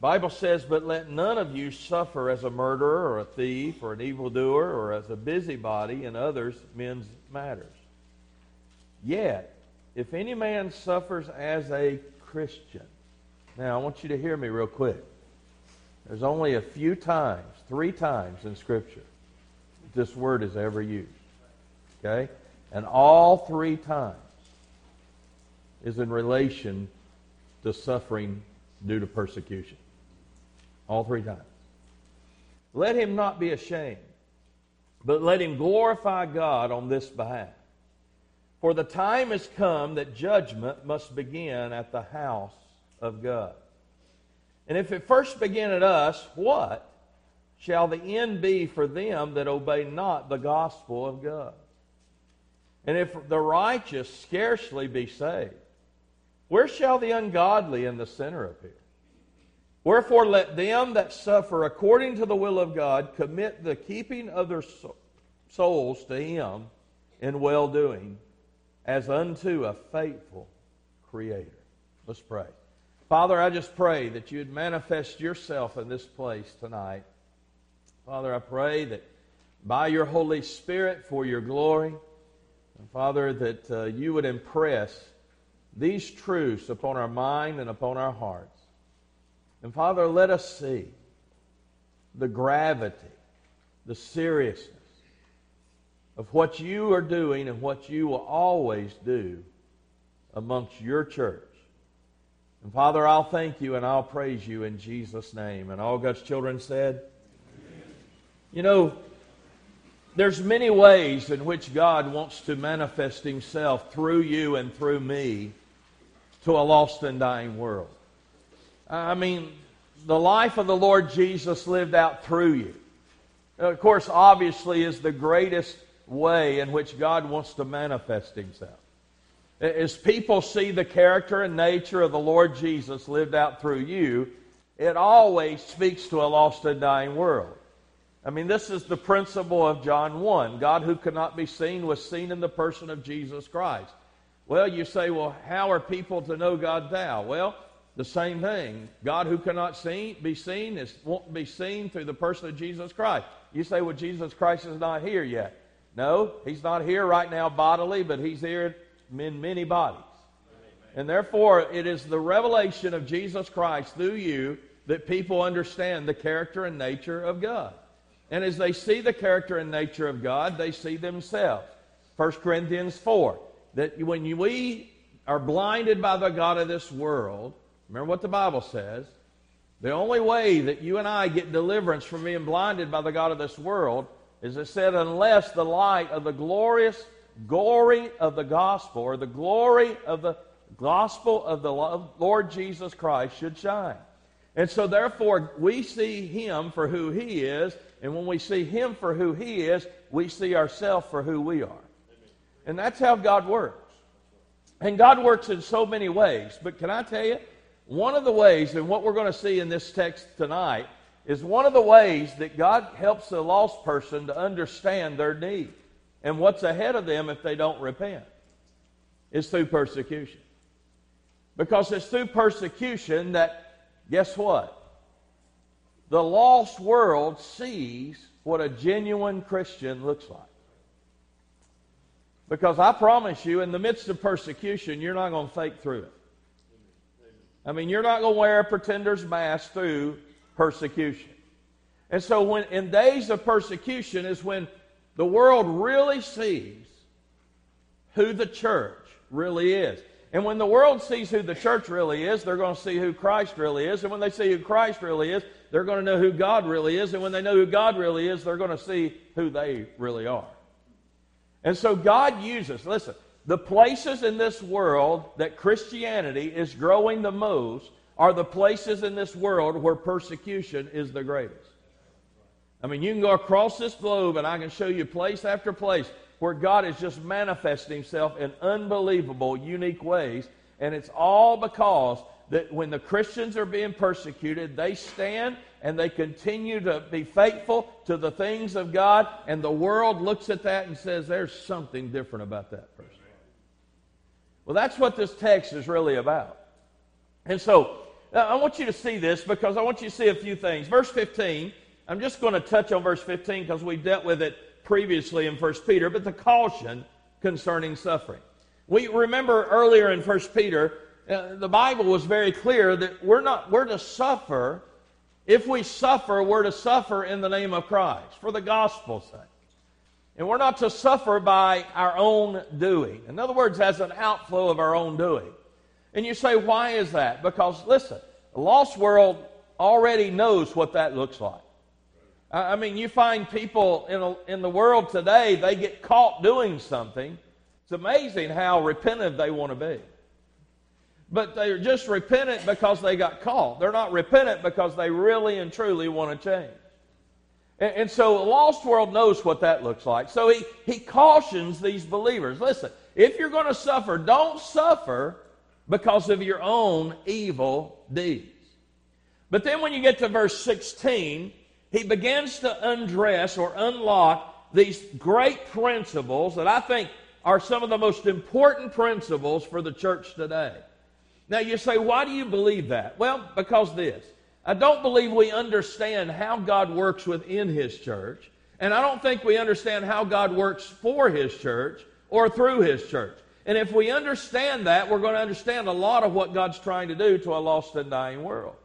Bible says, But let none of you suffer as a murderer or a thief or an evildoer or as a busybody in others men's matters. Yet, if any man suffers as a Christian, now I want you to hear me real quick. There's only a few times, three times in Scripture, this word is ever used. Okay? And all three times is in relation to suffering due to persecution. All three times. Let him not be ashamed, but let him glorify God on this behalf. For the time has come that judgment must begin at the house of God. And if it first begin at us, what shall the end be for them that obey not the gospel of God? And if the righteous scarcely be saved, where shall the ungodly and the sinner appear? Wherefore, let them that suffer according to the will of God commit the keeping of their souls to Him in well doing, as unto a faithful Creator. Let's pray. Father, I just pray that you'd manifest yourself in this place tonight. Father, I pray that by your Holy Spirit, for your glory, and Father, that uh, you would impress these truths upon our mind and upon our hearts. And Father, let us see the gravity, the seriousness of what you are doing and what you will always do amongst your church. And Father, I'll thank you and I'll praise you in Jesus' name. And all God's children said, Amen. You know, there's many ways in which God wants to manifest himself through you and through me to a lost and dying world. Uh, I mean, the life of the Lord Jesus lived out through you. Of course, obviously, is the greatest way in which God wants to manifest Himself. As people see the character and nature of the Lord Jesus lived out through you, it always speaks to a lost and dying world. I mean, this is the principle of John 1. God who could not be seen was seen in the person of Jesus Christ. Well, you say, well, how are people to know God thou? Well, the same thing. God who cannot see, be seen is, won't be seen through the person of Jesus Christ. You say, well, Jesus Christ is not here yet. No, he's not here right now bodily, but he's here in many bodies. And therefore, it is the revelation of Jesus Christ through you that people understand the character and nature of God. And as they see the character and nature of God, they see themselves. 1 Corinthians 4 that when we are blinded by the God of this world, remember what the Bible says, the only way that you and I get deliverance from being blinded by the God of this world is it said, unless the light of the glorious glory of the gospel or the glory of the gospel of the Lord Jesus Christ should shine. And so, therefore, we see him for who he is, and when we see him for who he is, we see ourselves for who we are. And that's how God works. And God works in so many ways. But can I tell you, one of the ways, and what we're going to see in this text tonight, is one of the ways that God helps the lost person to understand their need and what's ahead of them if they don't repent is through persecution. Because it's through persecution that, guess what? The lost world sees what a genuine Christian looks like. Because I promise you, in the midst of persecution, you're not going to fake through it. I mean, you're not going to wear a pretender's mask through persecution. And so, when in days of persecution is when the world really sees who the church really is. And when the world sees who the church really is, they're going to see who Christ really is. And when they see who Christ really is, they're going to know who God really is. And when they know who God really is, they're going to see who they really are. And so God uses, listen, the places in this world that Christianity is growing the most are the places in this world where persecution is the greatest. I mean, you can go across this globe and I can show you place after place where God is just manifesting himself in unbelievable, unique ways. And it's all because that when the Christians are being persecuted, they stand and they continue to be faithful to the things of God, and the world looks at that and says, There's something different about that person. Well, that's what this text is really about. And so, I want you to see this because I want you to see a few things. Verse 15, I'm just going to touch on verse 15 because we've dealt with it previously in 1 Peter, but the caution concerning suffering. We remember earlier in 1 Peter, uh, the Bible was very clear that we're not we're to suffer. If we suffer, we're to suffer in the name of Christ for the gospel's sake. And we're not to suffer by our own doing. In other words, as an outflow of our own doing. And you say, why is that? Because, listen, the lost world already knows what that looks like. I mean, you find people in, a, in the world today, they get caught doing something. It's amazing how repentant they want to be. But they're just repentant because they got caught. They're not repentant because they really and truly want to change. And, and so the lost world knows what that looks like. So he, he cautions these believers listen, if you're going to suffer, don't suffer because of your own evil deeds. But then when you get to verse 16, he begins to undress or unlock these great principles that I think are some of the most important principles for the church today. Now you say, why do you believe that? Well, because this. I don't believe we understand how God works within His church, and I don't think we understand how God works for His church or through His church. And if we understand that, we're going to understand a lot of what God's trying to do to a lost and dying world.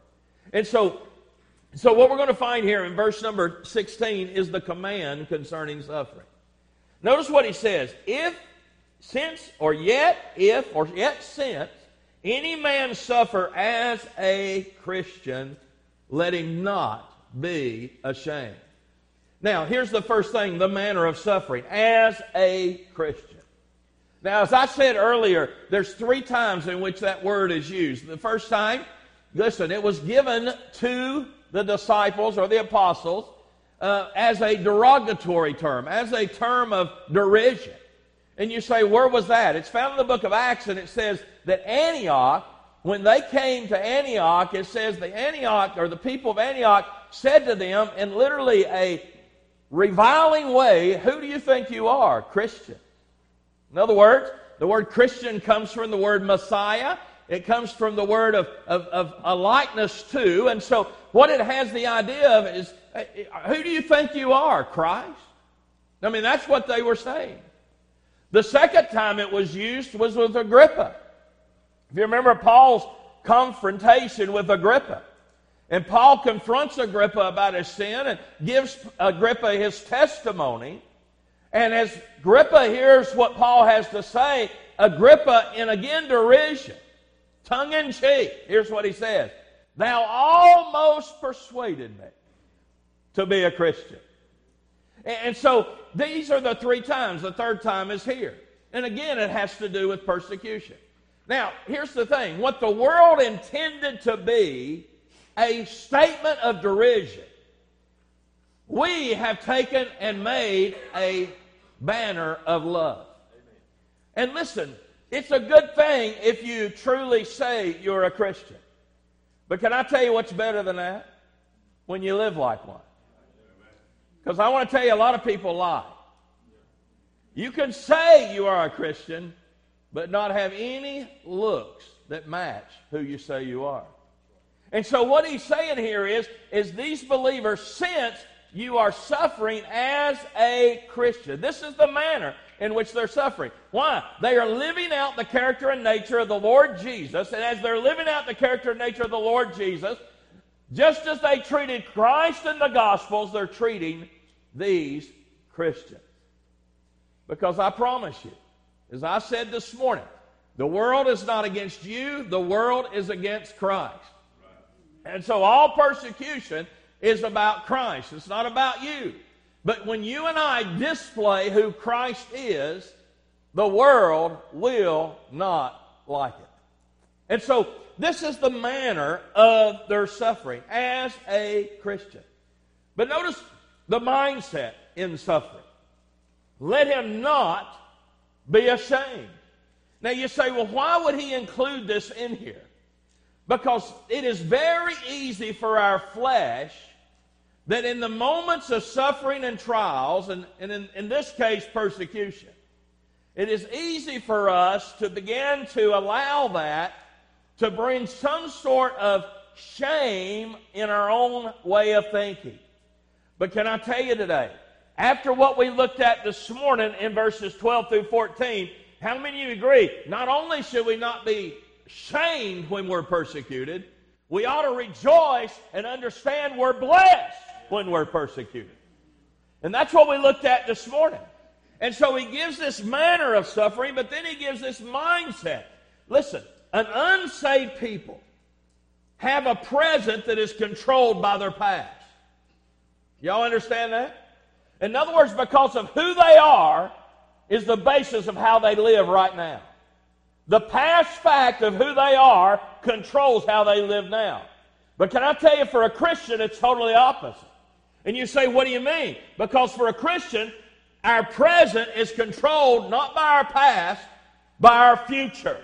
And so, so what we're going to find here in verse number 16 is the command concerning suffering. Notice what he says. If, since, or yet, if, or yet since, any man suffer as a Christian, let him not be ashamed. Now, here's the first thing the manner of suffering as a Christian. Now, as I said earlier, there's three times in which that word is used. The first time, listen, it was given to the disciples or the apostles uh, as a derogatory term, as a term of derision. And you say, where was that? It's found in the book of Acts, and it says that Antioch, when they came to Antioch, it says the Antioch, or the people of Antioch, said to them in literally a reviling way, Who do you think you are? Christian. In other words, the word Christian comes from the word Messiah. It comes from the word of, of, of a likeness to. And so, what it has the idea of is who do you think you are? Christ? I mean, that's what they were saying. The second time it was used was with Agrippa. If you remember Paul's confrontation with Agrippa, and Paul confronts Agrippa about his sin and gives Agrippa his testimony. And as Agrippa hears what Paul has to say, Agrippa, in again derision, tongue in cheek, here's what he says Thou almost persuaded me to be a Christian. And so these are the three times. The third time is here. And again, it has to do with persecution. Now, here's the thing what the world intended to be a statement of derision, we have taken and made a banner of love. And listen, it's a good thing if you truly say you're a Christian. But can I tell you what's better than that? When you live like one. Because I want to tell you, a lot of people lie. You can say you are a Christian, but not have any looks that match who you say you are. And so what he's saying here is, is these believers, since you are suffering as a Christian. This is the manner in which they're suffering. Why? They are living out the character and nature of the Lord Jesus, and as they're living out the character and nature of the Lord Jesus, just as they treated Christ in the Gospels, they're treating these Christians. Because I promise you, as I said this morning, the world is not against you, the world is against Christ. And so all persecution is about Christ. It's not about you. But when you and I display who Christ is, the world will not like it. And so this is the manner of their suffering as a Christian. But notice the mindset in suffering. Let him not be ashamed. Now you say, well, why would he include this in here? Because it is very easy for our flesh that in the moments of suffering and trials, and, and in, in this case, persecution, it is easy for us to begin to allow that to bring some sort of shame in our own way of thinking. But can I tell you today, after what we looked at this morning in verses 12 through 14, how many of you agree? Not only should we not be shamed when we're persecuted, we ought to rejoice and understand we're blessed when we're persecuted. And that's what we looked at this morning. And so he gives this manner of suffering, but then he gives this mindset. Listen, an unsaved people have a present that is controlled by their past. Y'all understand that? In other words, because of who they are is the basis of how they live right now. The past fact of who they are controls how they live now. But can I tell you, for a Christian, it's totally opposite. And you say, what do you mean? Because for a Christian, our present is controlled not by our past, by our future.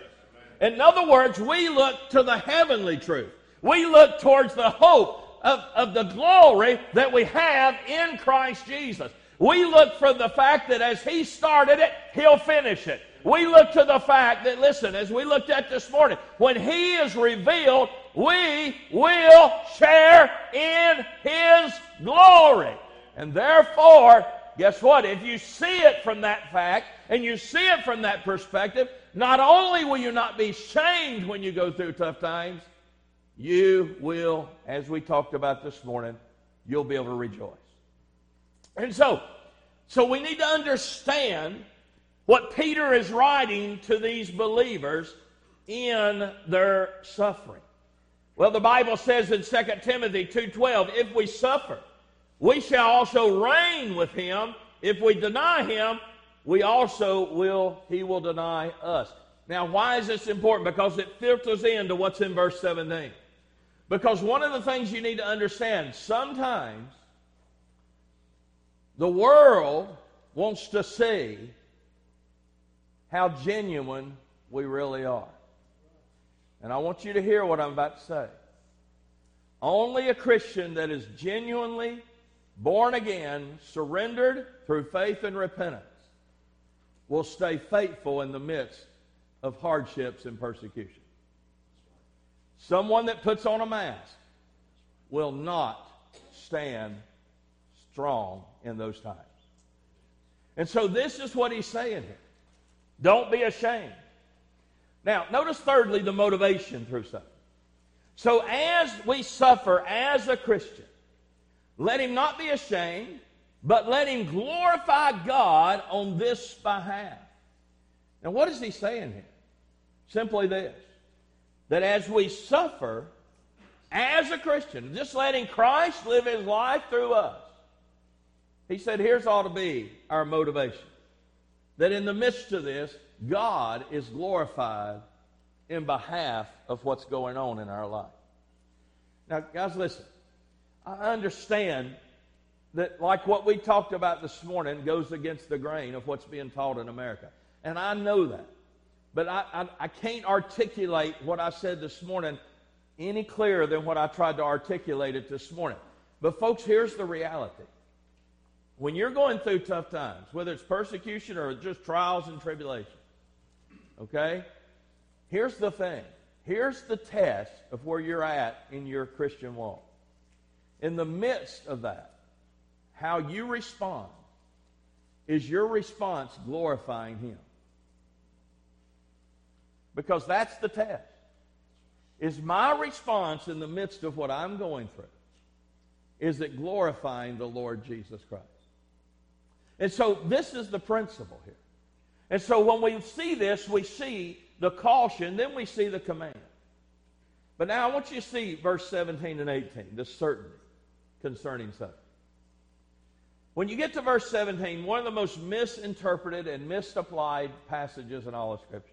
In other words, we look to the heavenly truth. We look towards the hope of, of the glory that we have in Christ Jesus. We look for the fact that as He started it, He'll finish it. We look to the fact that, listen, as we looked at this morning, when He is revealed, we will share in His glory. And therefore, guess what? If you see it from that fact and you see it from that perspective, not only will you not be shamed when you go through tough times, you will, as we talked about this morning, you'll be able to rejoice. And so, so we need to understand what Peter is writing to these believers in their suffering. Well, the Bible says in 2 Timothy 2:12, if we suffer, we shall also reign with him. If we deny him, we also will he will deny us. Now, why is this important? Because it filters into what's in verse 17. Because one of the things you need to understand, sometimes the world wants to see how genuine we really are. And I want you to hear what I'm about to say. Only a Christian that is genuinely born again, surrendered through faith and repentance, will stay faithful in the midst of hardships and persecution. Someone that puts on a mask will not stand strong in those times. And so this is what he's saying here. Don't be ashamed. Now, notice thirdly the motivation through suffering. So as we suffer as a Christian, let him not be ashamed, but let him glorify God on this behalf. Now, what is he saying here? Simply this that as we suffer as a Christian, just letting Christ live his life through us, he said, here's ought to be our motivation. That in the midst of this, God is glorified in behalf of what's going on in our life. Now, guys, listen. I understand that, like what we talked about this morning, goes against the grain of what's being taught in America. And I know that. But I, I, I, can't articulate what I said this morning any clearer than what I tried to articulate it this morning. But, folks, here's the reality. When you're going through tough times, whether it's persecution or just trials and tribulation, okay, here's the thing. Here's the test of where you're at in your Christian walk. In the midst of that, how you respond is your response glorifying Him. Because that's the test. Is my response in the midst of what I'm going through, is it glorifying the Lord Jesus Christ? And so this is the principle here. And so when we see this, we see the caution, then we see the command. But now I want you to see verse 17 and 18, the certainty concerning suffering. When you get to verse 17, one of the most misinterpreted and misapplied passages in all of Scripture.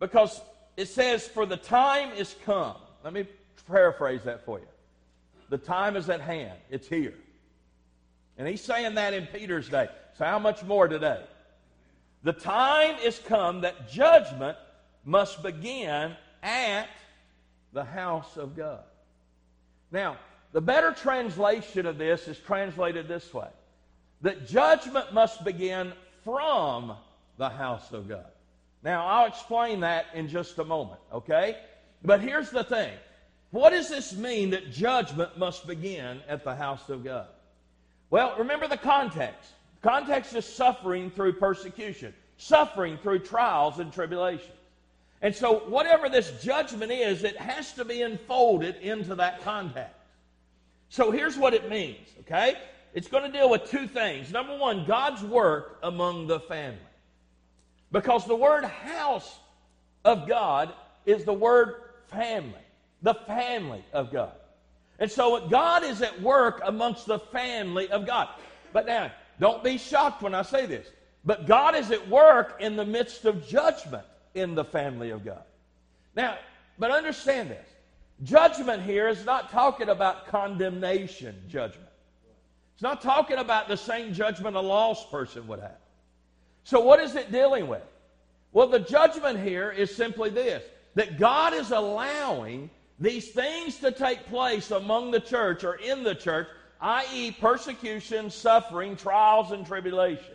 Because it says, For the time is come. Let me paraphrase that for you. The time is at hand, it's here. And he's saying that in Peter's day. So, how much more today? The time is come that judgment must begin at the house of God. Now, the better translation of this is translated this way that judgment must begin from the house of God. Now, I'll explain that in just a moment, okay? But here's the thing what does this mean that judgment must begin at the house of God? Well, remember the context. Context is suffering through persecution, suffering through trials and tribulations. And so, whatever this judgment is, it has to be enfolded into that context. So, here's what it means, okay? It's going to deal with two things. Number one, God's work among the family. Because the word house of God is the word family, the family of God. And so God is at work amongst the family of God. But now, don't be shocked when I say this. But God is at work in the midst of judgment in the family of God. Now, but understand this. Judgment here is not talking about condemnation judgment. It's not talking about the same judgment a lost person would have. So, what is it dealing with? Well, the judgment here is simply this that God is allowing these things to take place among the church or in the church, i.e., persecution, suffering, trials, and tribulations.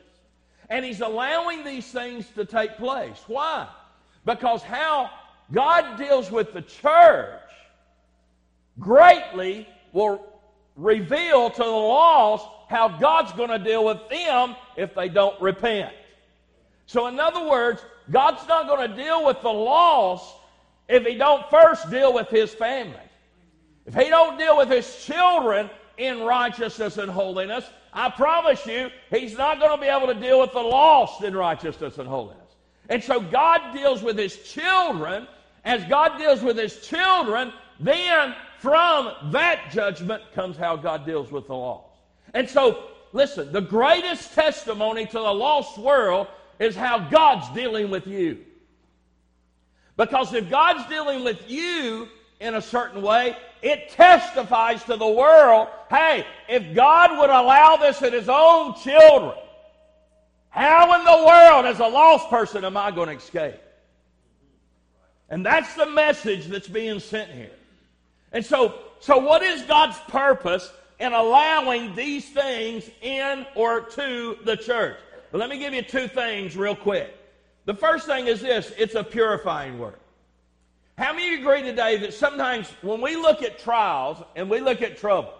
And He's allowing these things to take place. Why? Because how God deals with the church greatly will reveal to the lost how God's going to deal with them if they don't repent. So, in other words, God's not going to deal with the lost if He don't first deal with His family. If He don't deal with His children in righteousness and holiness, I promise you, He's not going to be able to deal with the lost in righteousness and holiness. And so God deals with His children. As God deals with His children, then from that judgment comes how God deals with the lost. And so, listen, the greatest testimony to the lost world is how God's dealing with you. Because if God's dealing with you in a certain way, it testifies to the world hey, if God would allow this in His own children, how in the world, as a lost person, am I going to escape? And that's the message that's being sent here. And so, so what is God's purpose in allowing these things in or to the church? But let me give you two things real quick. The first thing is this it's a purifying work. How many of you agree today that sometimes when we look at trials and we look at trouble,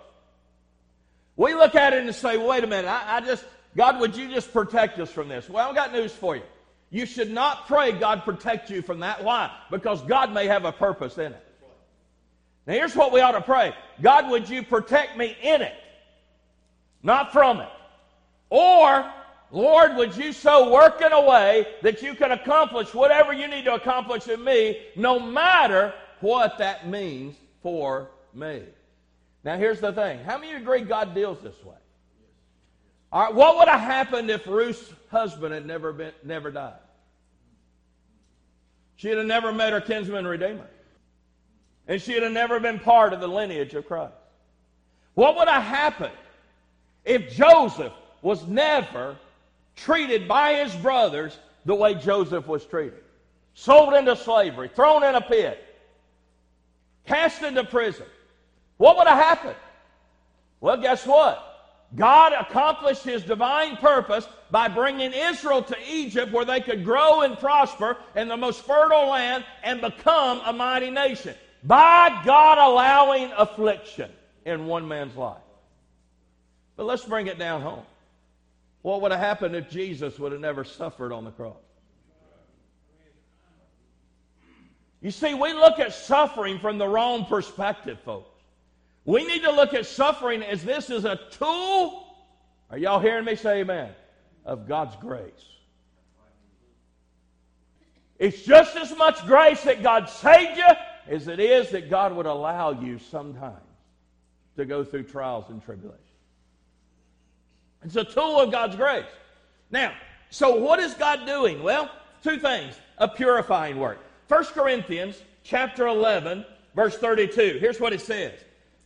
we look at it and say, wait a minute, I, I just, God, would you just protect us from this? Well, I've got news for you. You should not pray God protect you from that. Why? Because God may have a purpose in it. Now, here's what we ought to pray God, would you protect me in it, not from it? Or Lord, would you so work in a way that you can accomplish whatever you need to accomplish in me, no matter what that means for me? Now, here's the thing. How many agree God deals this way? All right, what would have happened if Ruth's husband had never, been, never died? She'd have never met her kinsman redeemer. And she'd have never been part of the lineage of Christ. What would have happened if Joseph was never treated by his brothers the way Joseph was treated. Sold into slavery, thrown in a pit, cast into prison. What would have happened? Well, guess what? God accomplished his divine purpose by bringing Israel to Egypt where they could grow and prosper in the most fertile land and become a mighty nation. By God allowing affliction in one man's life. But let's bring it down home. What would have happened if Jesus would have never suffered on the cross? You see, we look at suffering from the wrong perspective, folks. We need to look at suffering as this is a tool. Are y'all hearing me say amen? Of God's grace. It's just as much grace that God saved you as it is that God would allow you sometimes to go through trials and tribulations. It's a tool of God's grace. Now, so what is God doing? Well, two things. A purifying work. 1 Corinthians chapter 11, verse 32. Here's what it says.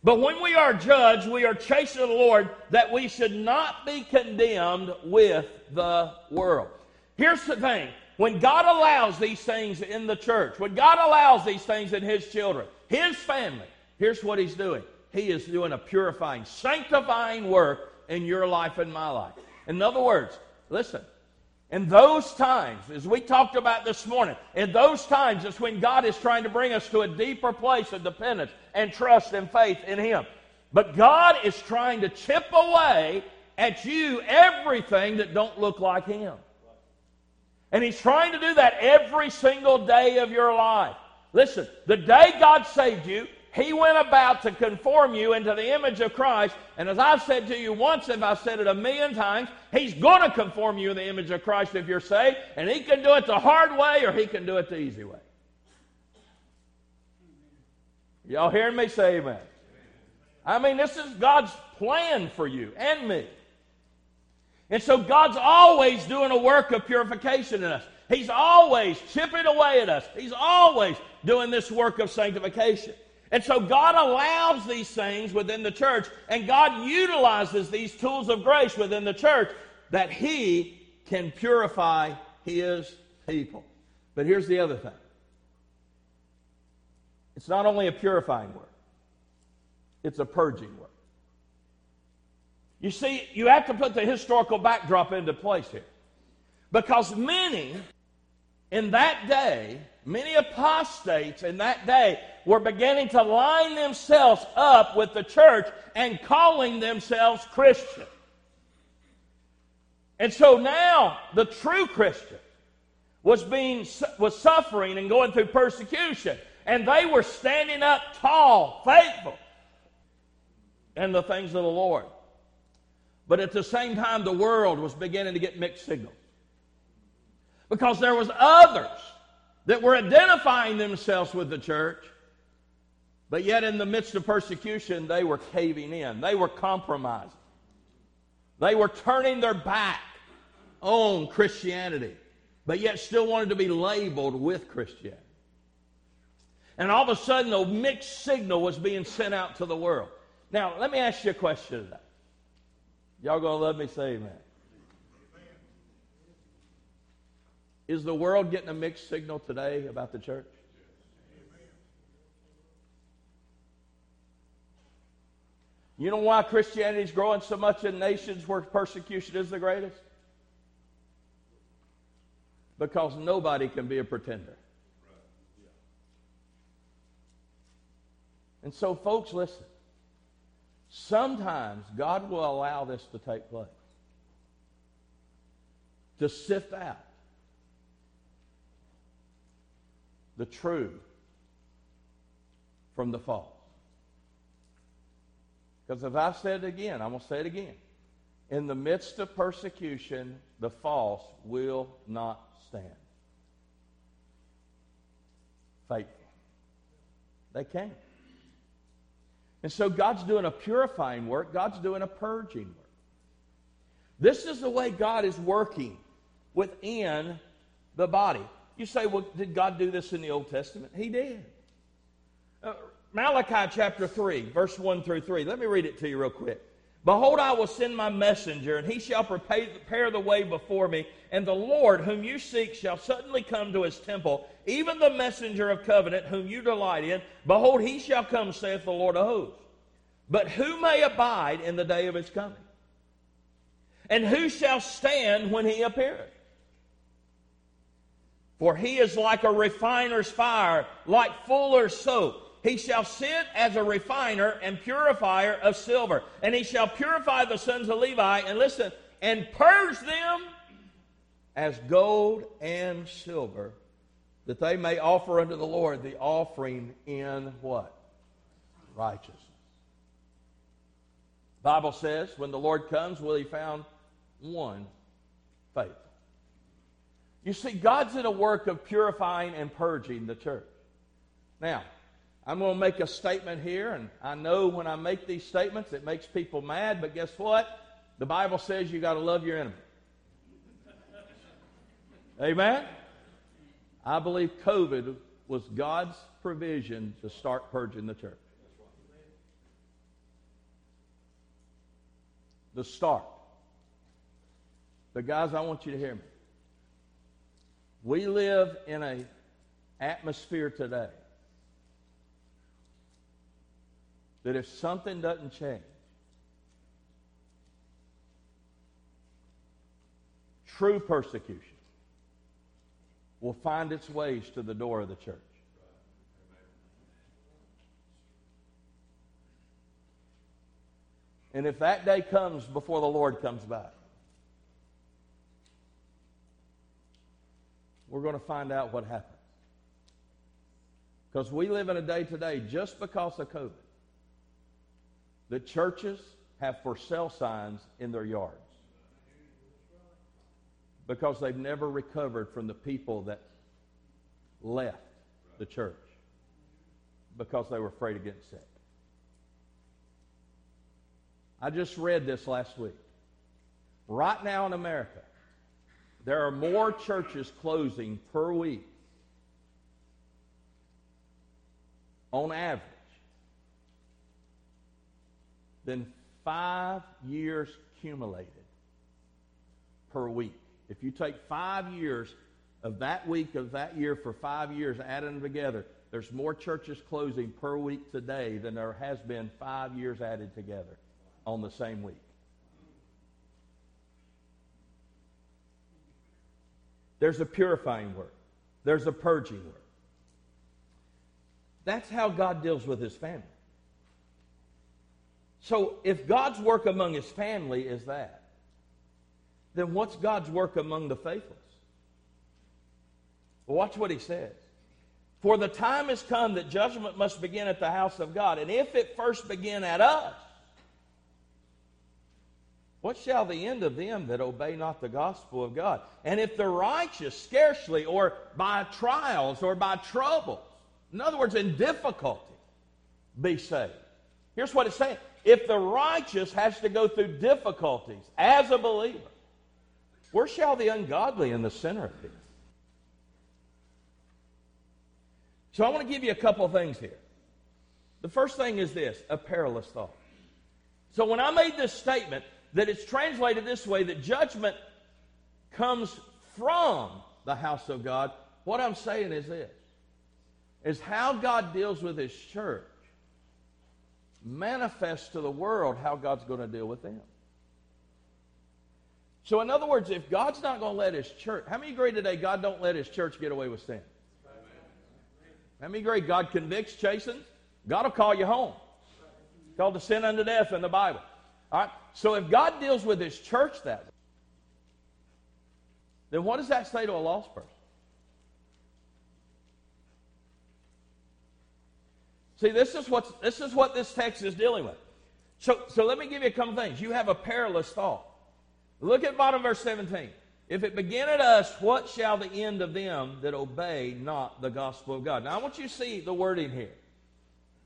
But when we are judged, we are chastened of the Lord that we should not be condemned with the world. Here's the thing. When God allows these things in the church, when God allows these things in His children, His family, here's what He's doing. He is doing a purifying, sanctifying work in your life and my life. In other words, listen, In those times, as we talked about this morning, in those times it's when God is trying to bring us to a deeper place of dependence and trust and faith in Him. But God is trying to chip away at you everything that don't look like Him. And He's trying to do that every single day of your life. Listen, the day God saved you, he went about to conform you into the image of Christ. And as I've said to you once, and I've said it a million times, He's going to conform you in the image of Christ if you're saved. And He can do it the hard way or He can do it the easy way. Y'all hearing me say amen? I mean, this is God's plan for you and me. And so God's always doing a work of purification in us. He's always chipping away at us. He's always doing this work of sanctification. And so God allows these things within the church, and God utilizes these tools of grace within the church that He can purify His people. But here's the other thing it's not only a purifying work, it's a purging work. You see, you have to put the historical backdrop into place here. Because many in that day, many apostates in that day were beginning to line themselves up with the church and calling themselves Christian. And so now the true Christian was being was suffering and going through persecution and they were standing up tall, faithful in the things of the Lord. But at the same time the world was beginning to get mixed signals. Because there was others that were identifying themselves with the church but yet, in the midst of persecution, they were caving in. They were compromising. They were turning their back on Christianity, but yet still wanted to be labeled with Christianity. And all of a sudden, a mixed signal was being sent out to the world. Now, let me ask you a question today. Y'all gonna let me say amen? Is the world getting a mixed signal today about the church? You know why Christianity is growing so much in nations where persecution is the greatest? Because nobody can be a pretender. And so, folks, listen. Sometimes God will allow this to take place to sift out the true from the false. Because as I said again, I'm going to say it again. In the midst of persecution, the false will not stand. Faithful. They can't. And so God's doing a purifying work, God's doing a purging work. This is the way God is working within the body. You say, well, did God do this in the Old Testament? He did. Uh, Malachi chapter 3, verse 1 through 3. Let me read it to you real quick. Behold, I will send my messenger, and he shall prepare the way before me. And the Lord, whom you seek, shall suddenly come to his temple, even the messenger of covenant, whom you delight in. Behold, he shall come, saith the Lord of hosts. But who may abide in the day of his coming? And who shall stand when he appeareth? For he is like a refiner's fire, like fuller's soap. He shall sit as a refiner and purifier of silver. And he shall purify the sons of Levi, and listen, and purge them as gold and silver, that they may offer unto the Lord the offering in what? Righteousness. Bible says, when the Lord comes, will he found one faithful. You see, God's in a work of purifying and purging the church. Now, I'm going to make a statement here, and I know when I make these statements it makes people mad, but guess what? The Bible says you got to love your enemy. Amen? I believe COVID was God's provision to start purging the church. The start. But guys, I want you to hear me. We live in an atmosphere today that if something doesn't change, true persecution will find its ways to the door of the church. And if that day comes before the Lord comes back, we're going to find out what happens. Because we live in a day today, just because of COVID, the churches have for sale signs in their yards. Because they've never recovered from the people that left the church because they were afraid of getting sick. I just read this last week. Right now in America, there are more churches closing per week on average than five years cumulated per week. If you take five years of that week of that year for five years, add them together, there's more churches closing per week today than there has been five years added together on the same week. There's a purifying work. There's a purging work. That's how God deals with his family. So if God's work among his family is that, then what's God's work among the faithless? Well, watch what he says. For the time has come that judgment must begin at the house of God. And if it first begin at us, what shall the end of them that obey not the gospel of God? And if the righteous scarcely, or by trials, or by troubles, in other words, in difficulty, be saved. Here's what it's saying. If the righteous has to go through difficulties as a believer, where shall the ungodly and the sinner be? So I want to give you a couple of things here. The first thing is this a perilous thought. So when I made this statement, that it's translated this way that judgment comes from the house of God. What I'm saying is this is how God deals with his church manifests to the world how God's going to deal with them. So, in other words, if God's not going to let his church, how many agree today God don't let his church get away with sin? How many agree God convicts, chastens? God will call you home. called to sin unto death in the Bible. All right? So if God deals with his church that way, then what does that say to a lost person? See, this is, what's, this is what this text is dealing with. So, so let me give you a couple things. You have a perilous thought. Look at bottom verse 17. If it begin at us, what shall the end of them that obey not the gospel of God? Now, I want you to see the wording here.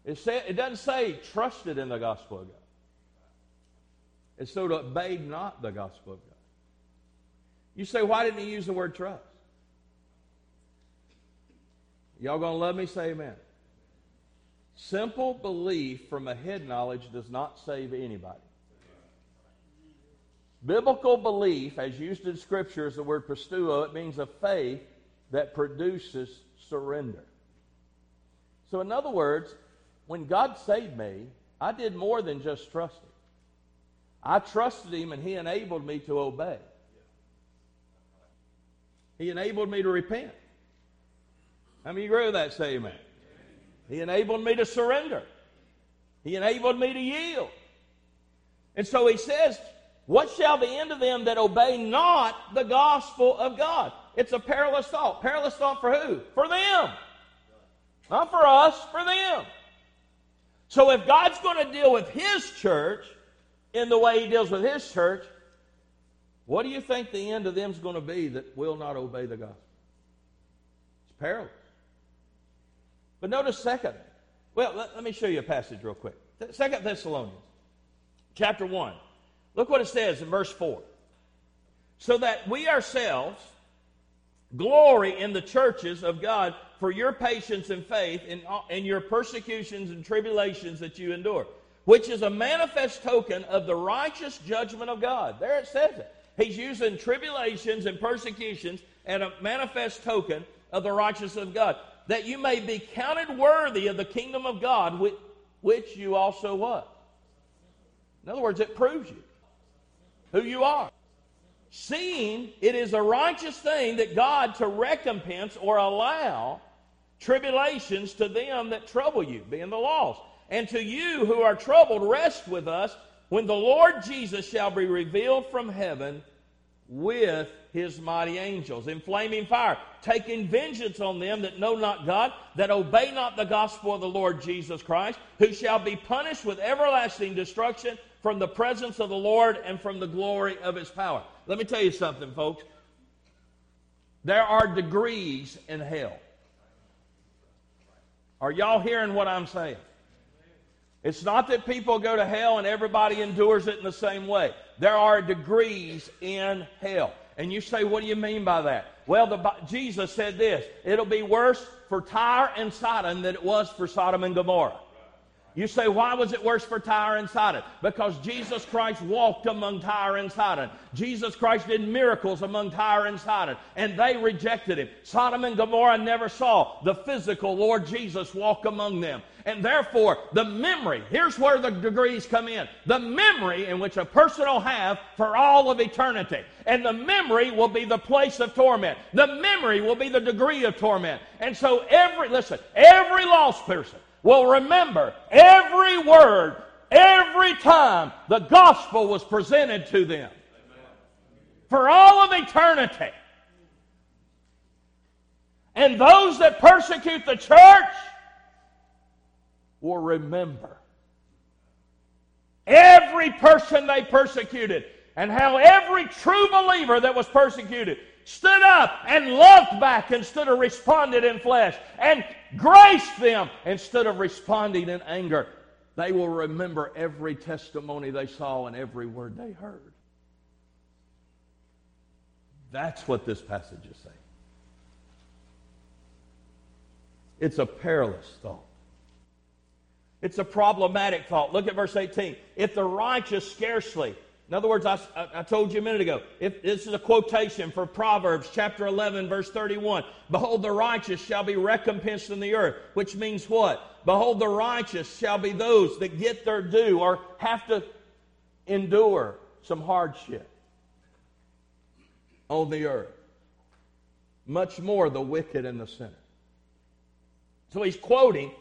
It, say, it doesn't say trusted in the gospel of God. It's so to obey not the gospel of God. You say, why didn't he use the word trust? Y'all gonna love me? Say amen. Simple belief from a head knowledge does not save anybody. Biblical belief, as used in Scripture, is the word pisteuo. It means a faith that produces surrender. So, in other words, when God saved me, I did more than just trust Him. I trusted him and he enabled me to obey. He enabled me to repent. How many agree with that? Say amen. He enabled me to surrender. He enabled me to yield. And so he says, What shall the end of them that obey not the gospel of God? It's a perilous thought. Perilous thought for who? For them. Not for us, for them. So if God's going to deal with his church, in the way he deals with his church, what do you think the end of them is going to be that will not obey the gospel? It's perilous. But notice second. Well, let, let me show you a passage real quick. Second Thessalonians, chapter 1. Look what it says in verse 4. So that we ourselves glory in the churches of God for your patience and faith in, in your persecutions and tribulations that you endure which is a manifest token of the righteous judgment of God. There it says it. He's using tribulations and persecutions and a manifest token of the righteousness of God, that you may be counted worthy of the kingdom of God, which, which you also what? In other words, it proves you who you are. seeing it is a righteous thing that God to recompense or allow tribulations to them that trouble you, being the lost. And to you who are troubled, rest with us when the Lord Jesus shall be revealed from heaven with his mighty angels in flaming fire, taking vengeance on them that know not God, that obey not the gospel of the Lord Jesus Christ, who shall be punished with everlasting destruction from the presence of the Lord and from the glory of his power. Let me tell you something, folks. There are degrees in hell. Are y'all hearing what I'm saying? It's not that people go to hell and everybody endures it in the same way. There are degrees in hell. And you say, what do you mean by that? Well, the, Jesus said this it'll be worse for Tyre and Sidon than it was for Sodom and Gomorrah. You say, why was it worse for Tyre and Sidon? Because Jesus Christ walked among Tyre and Sidon. Jesus Christ did miracles among Tyre and Sidon, and they rejected him. Sodom and Gomorrah never saw the physical Lord Jesus walk among them. And therefore, the memory, here's where the degrees come in the memory in which a person will have for all of eternity. And the memory will be the place of torment. The memory will be the degree of torment. And so, every, listen, every lost person, will remember every word, every time the gospel was presented to them. For all of eternity. And those that persecute the church will remember every person they persecuted and how every true believer that was persecuted stood up and loved back instead of responded in flesh and graced them instead of responding in anger. They will remember every testimony they saw and every word they heard. That's what this passage is saying. It's a perilous thought. It's a problematic thought. Look at verse 18. If the righteous scarcely in other words, I, I, told you a minute ago, if this is a quotation for Proverbs chapter 11, verse 31. Behold, the righteous shall be recompensed in the earth, which means what? Behold, the righteous shall be those that get their due or have to endure some hardship on the earth. Much more the wicked and the sinner. So he's quoting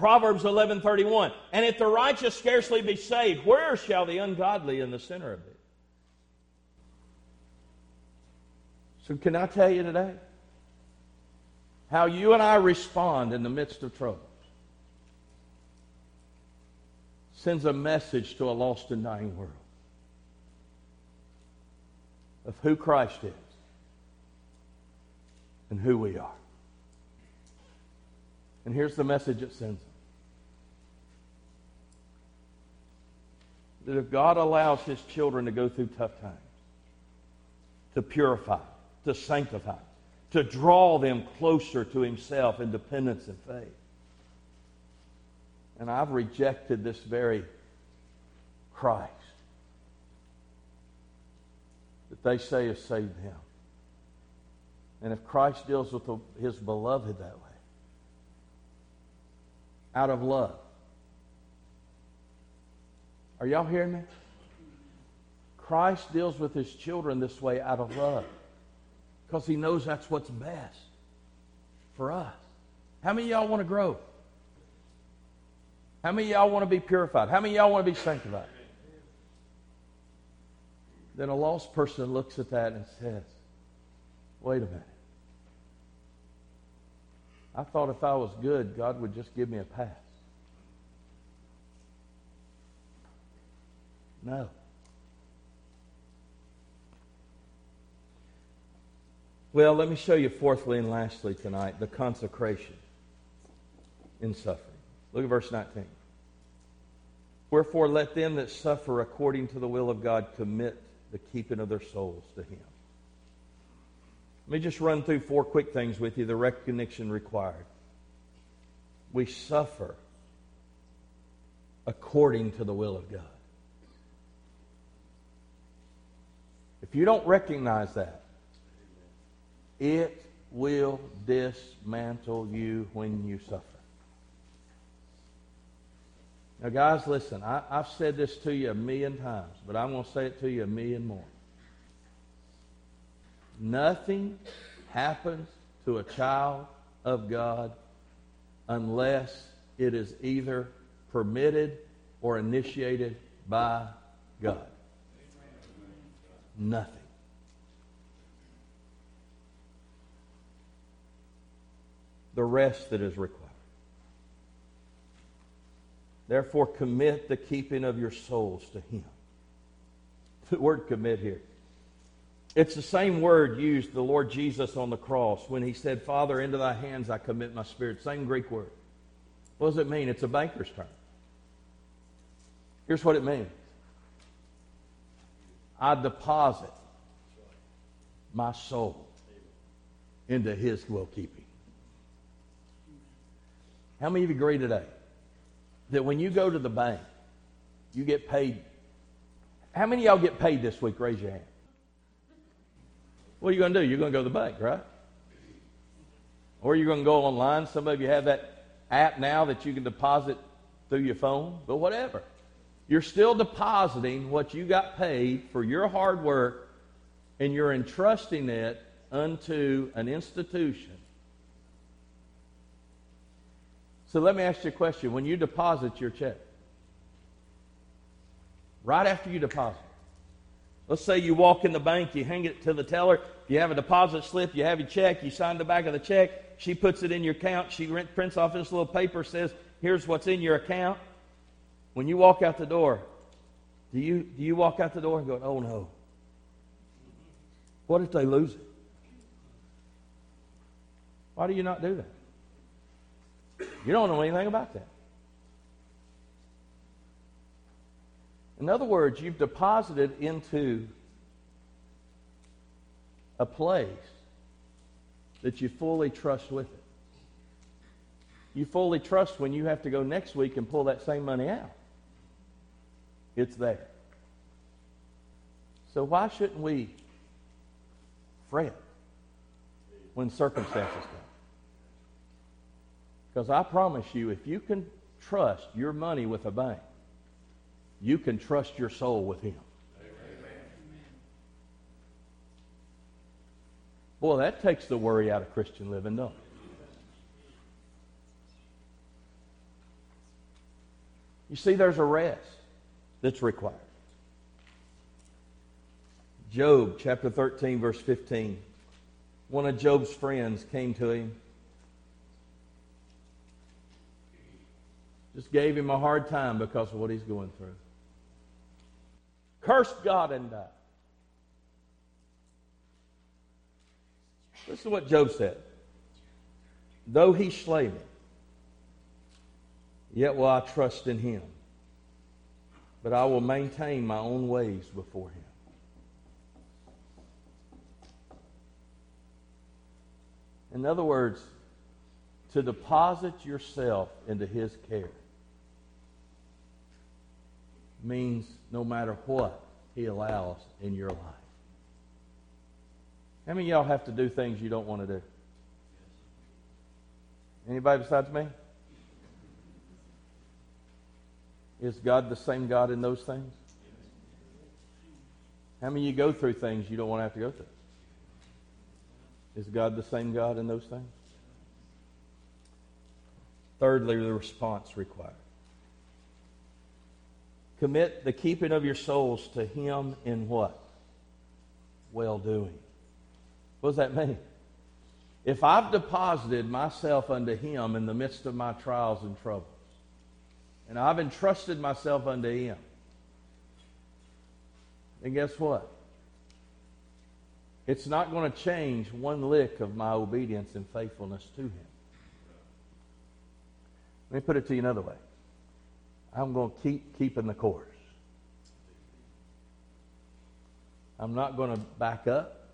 Proverbs 11:31. And if the righteous scarcely be saved, where shall the ungodly in the center of it? So can I tell you today how you and I respond in the midst of troubles? Sends a message to a lost and dying world of who Christ is and who we are. And here's the message it sends that if God allows his children to go through tough times, to purify, to sanctify, to draw them closer to himself in dependence and faith. And I've rejected this very Christ that they say has saved them. And if Christ deals with the, his beloved that way, out of love, are y'all hearing me? Christ deals with his children this way out of love because he knows that's what's best for us. How many y'all want to grow? How many y'all want to be purified? How many y'all want to be sanctified? Then a lost person looks at that and says, wait a minute. I thought if I was good, God would just give me a pass. No. Well, let me show you fourthly and lastly tonight the consecration in suffering. Look at verse 19. Wherefore, let them that suffer according to the will of God commit the keeping of their souls to Him. Let me just run through four quick things with you the recognition required. We suffer according to the will of God. If you don't recognize that, it will dismantle you when you suffer. Now, guys, listen, I, have said this to you a million times, but I'm going to say it to you a million more. Nothing happens to a child of God unless it is either permitted or initiated by God. Nothing. The rest that is required. Therefore, commit the keeping of your souls to Him. The word commit here. It's the same word used the Lord Jesus on the cross when he said, Father, into thy hands I commit my spirit. Same Greek word. What does it mean? It's a banker's term. Here's what it means I deposit my soul into his will keeping. How many of you agree today that when you go to the bank, you get paid? How many of y'all get paid this week? Raise your hand. What are you going to do? You're going to go to the bank, right? Or you're going to go online. Some of you have that app now that you can deposit through your phone, but whatever. You're still depositing what you got paid for your hard work, and you're entrusting it unto an institution. So let me ask you a question. When you deposit your check, right after you deposit, Let's say you walk in the bank, you hang it to the teller, you have a deposit slip, you have your check, you sign the back of the check, she puts it in your account, she prints off this little paper, says, here's what's in your account. When you walk out the door, do you, do you walk out the door and go, oh no? What if they lose it? Why do you not do that? You don't know anything about that. In other words, you've deposited into a place that you fully trust with it. You fully trust when you have to go next week and pull that same money out. It's there. So why shouldn't we fret when circumstances come? Because I promise you, if you can trust your money with a bank, you can trust your soul with Him. Boy, that takes the worry out of Christian living, don't it? You see, there's a rest that's required. Job chapter 13, verse 15. One of Job's friends came to him just gave him a hard time because of what he's going through. Curse God and die. Listen to what Job said. Though he slay me, yet will I trust in him. But I will maintain my own ways before him. In other words, to deposit yourself into his care means no matter what he allows in your life. How many y'all have to do things you don't want to do? Anybody besides me? Is God the same God in those things? How many of you go through things you don't want to have to go through? Is God the same God in those things? Thirdly, the response required. Commit the keeping of your souls to Him in what? Well doing. What does that mean? If I've deposited myself unto Him in the midst of my trials and troubles, and I've entrusted myself unto Him, And guess what? It's not going to change one lick of my obedience and faithfulness to Him. Let me put it to you another way. I'm going to keep keeping the course. I'm not going to back up.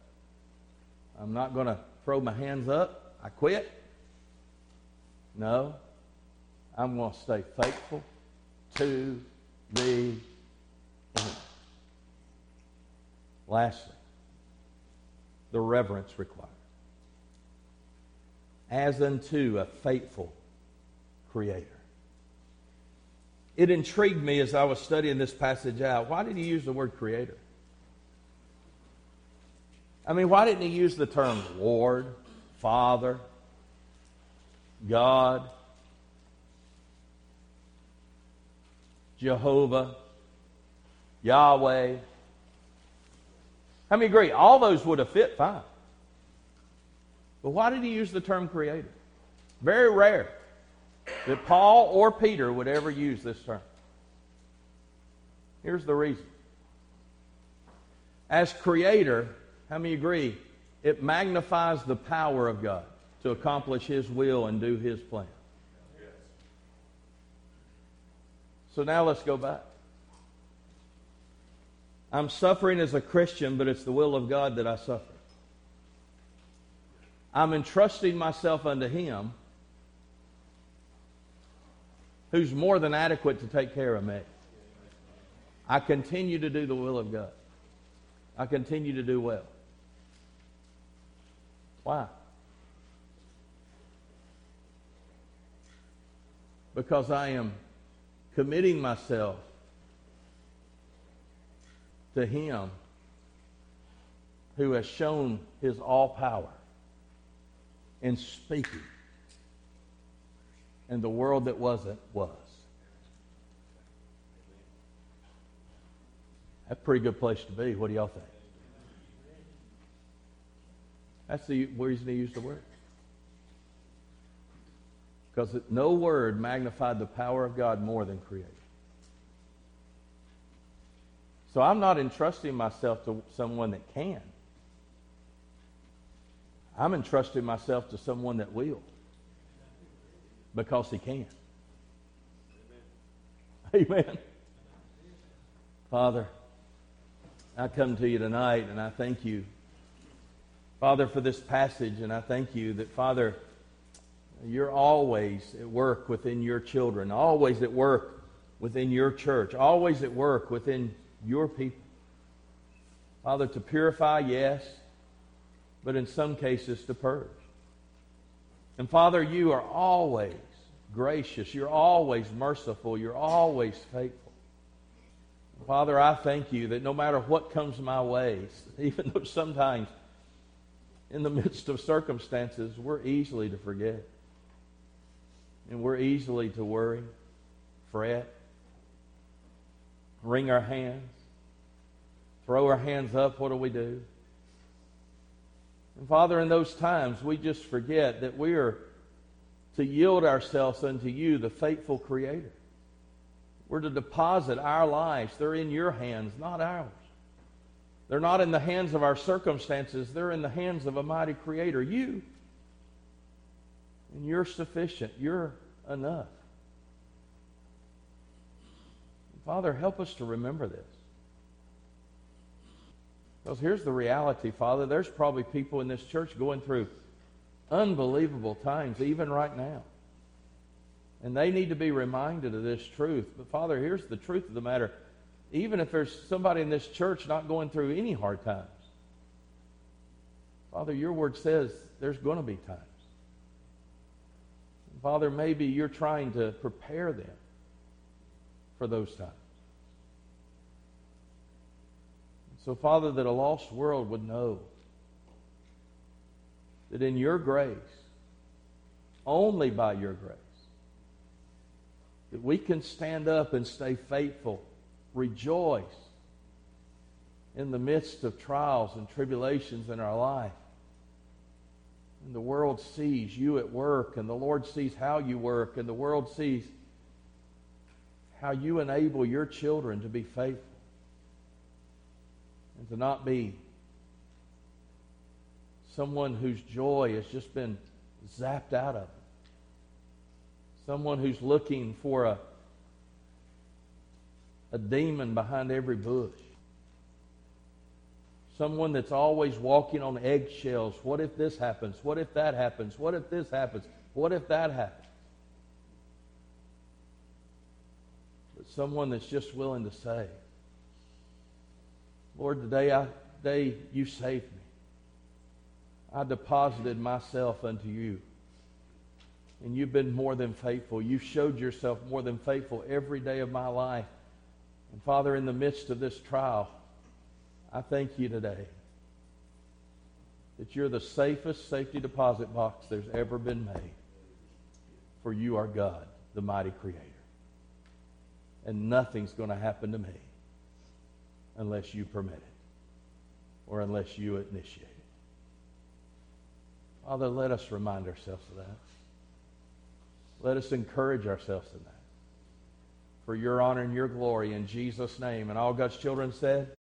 I'm not going to throw my hands up. I quit. No. I'm going to stay faithful to the end. Lastly, the reverence required. As unto a faithful Creator. It intrigued me as I was studying this passage out. Why did he use the word creator? I mean, why didn't he use the term Lord, Father, God, Jehovah, Yahweh? How many agree? All those would have fit fine. But why did he use the term creator? Very rare that Paul or Peter would ever use this term. Here's the reason. As creator, how many agree? It magnifies the power of God to accomplish His will and do His plan. So now let's go back. I'm suffering as a Christian, but it's the will of God that I suffer. I'm entrusting myself unto Him who's more than adequate to take care of me. I continue to do the will of God. I continue to do well. Why? Because I am committing myself to Him who has shown His all power in speaking. And the world that wasn't was. That's a pretty good place to be. What do y'all think? That's the reason he used the word. Because no word magnified the power of God more than creation. So I'm not entrusting myself to someone that can. I'm entrusting myself to someone that will. Because he can. Amen. Amen. Father, I come to you tonight and I thank you Father, for this passage, and I thank you that, Father, you're always at work within your children, always at work within your church, always at work within your people. Father, to purify, yes, but in some cases to purge. And Father, you are always gracious. You're always merciful. You're always faithful. Father, I thank you that no matter what comes my way, even though sometimes in the midst of circumstances, we're easily to forget. And we're easily to worry, fret, wring our hands, throw our hands up. What do we do? And Father, in those times, we just forget that we are to yield ourselves unto you, the faithful Creator. We're to deposit our lives. They're in your hands, not ours. They're not in the hands of our circumstances, they're in the hands of a mighty creator, you. And you're sufficient. You're enough. Father, help us to remember this. Because here's the reality, Father. There's probably people in this church going through unbelievable times, even right now. And they need to be reminded of this truth. But, Father, here's the truth of the matter even if there's somebody in this church not going through any hard times. Father, your word says there's going to be times. Father, maybe you're trying to prepare them for those times. So, Father, that a lost world would know that in your grace, only by your grace, that we can stand up and stay faithful rejoice in the midst of trials and tribulations in our life. And the world sees you at work, and the Lord sees how you work, and the world sees how you enable your children to be faithful and to not be someone whose joy has just been zapped out of them. Someone who's looking for a a demon behind every bush. Someone that's always walking on eggshells. What if this happens? What if that happens? What if this happens? What if that happens? But someone that's just willing to say, Lord, today, I, today you saved me. I deposited myself unto you. And you've been more than faithful. You've showed yourself more than faithful every day of my life. And Father, in the midst of this trial, I thank you today that you're the safest safety deposit box there's ever been made. For you are God, the mighty Creator. And nothing's going to happen to me unless you permit it or unless you initiate it. Father, let us remind ourselves of that. Let us encourage ourselves in that. For your honor and your glory in Jesus' name. And all God's children said,